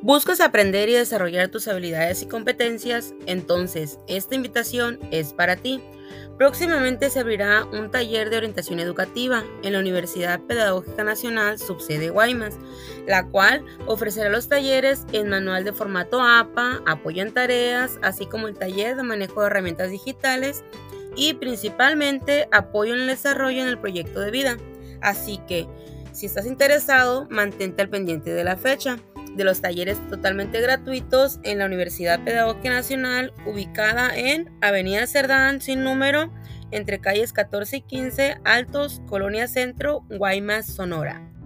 ¿Buscas aprender y desarrollar tus habilidades y competencias? Entonces, esta invitación es para ti. Próximamente se abrirá un taller de orientación educativa en la Universidad Pedagógica Nacional subsede Guaymas, la cual ofrecerá los talleres en manual de formato APA, apoyo en tareas, así como el taller de manejo de herramientas digitales y principalmente apoyo en el desarrollo en el proyecto de vida. Así que, si estás interesado, mantente al pendiente de la fecha de los talleres totalmente gratuitos en la Universidad Pedagógica Nacional, ubicada en Avenida Cerdán, sin número, entre calles 14 y 15, Altos, Colonia Centro, Guaymas, Sonora.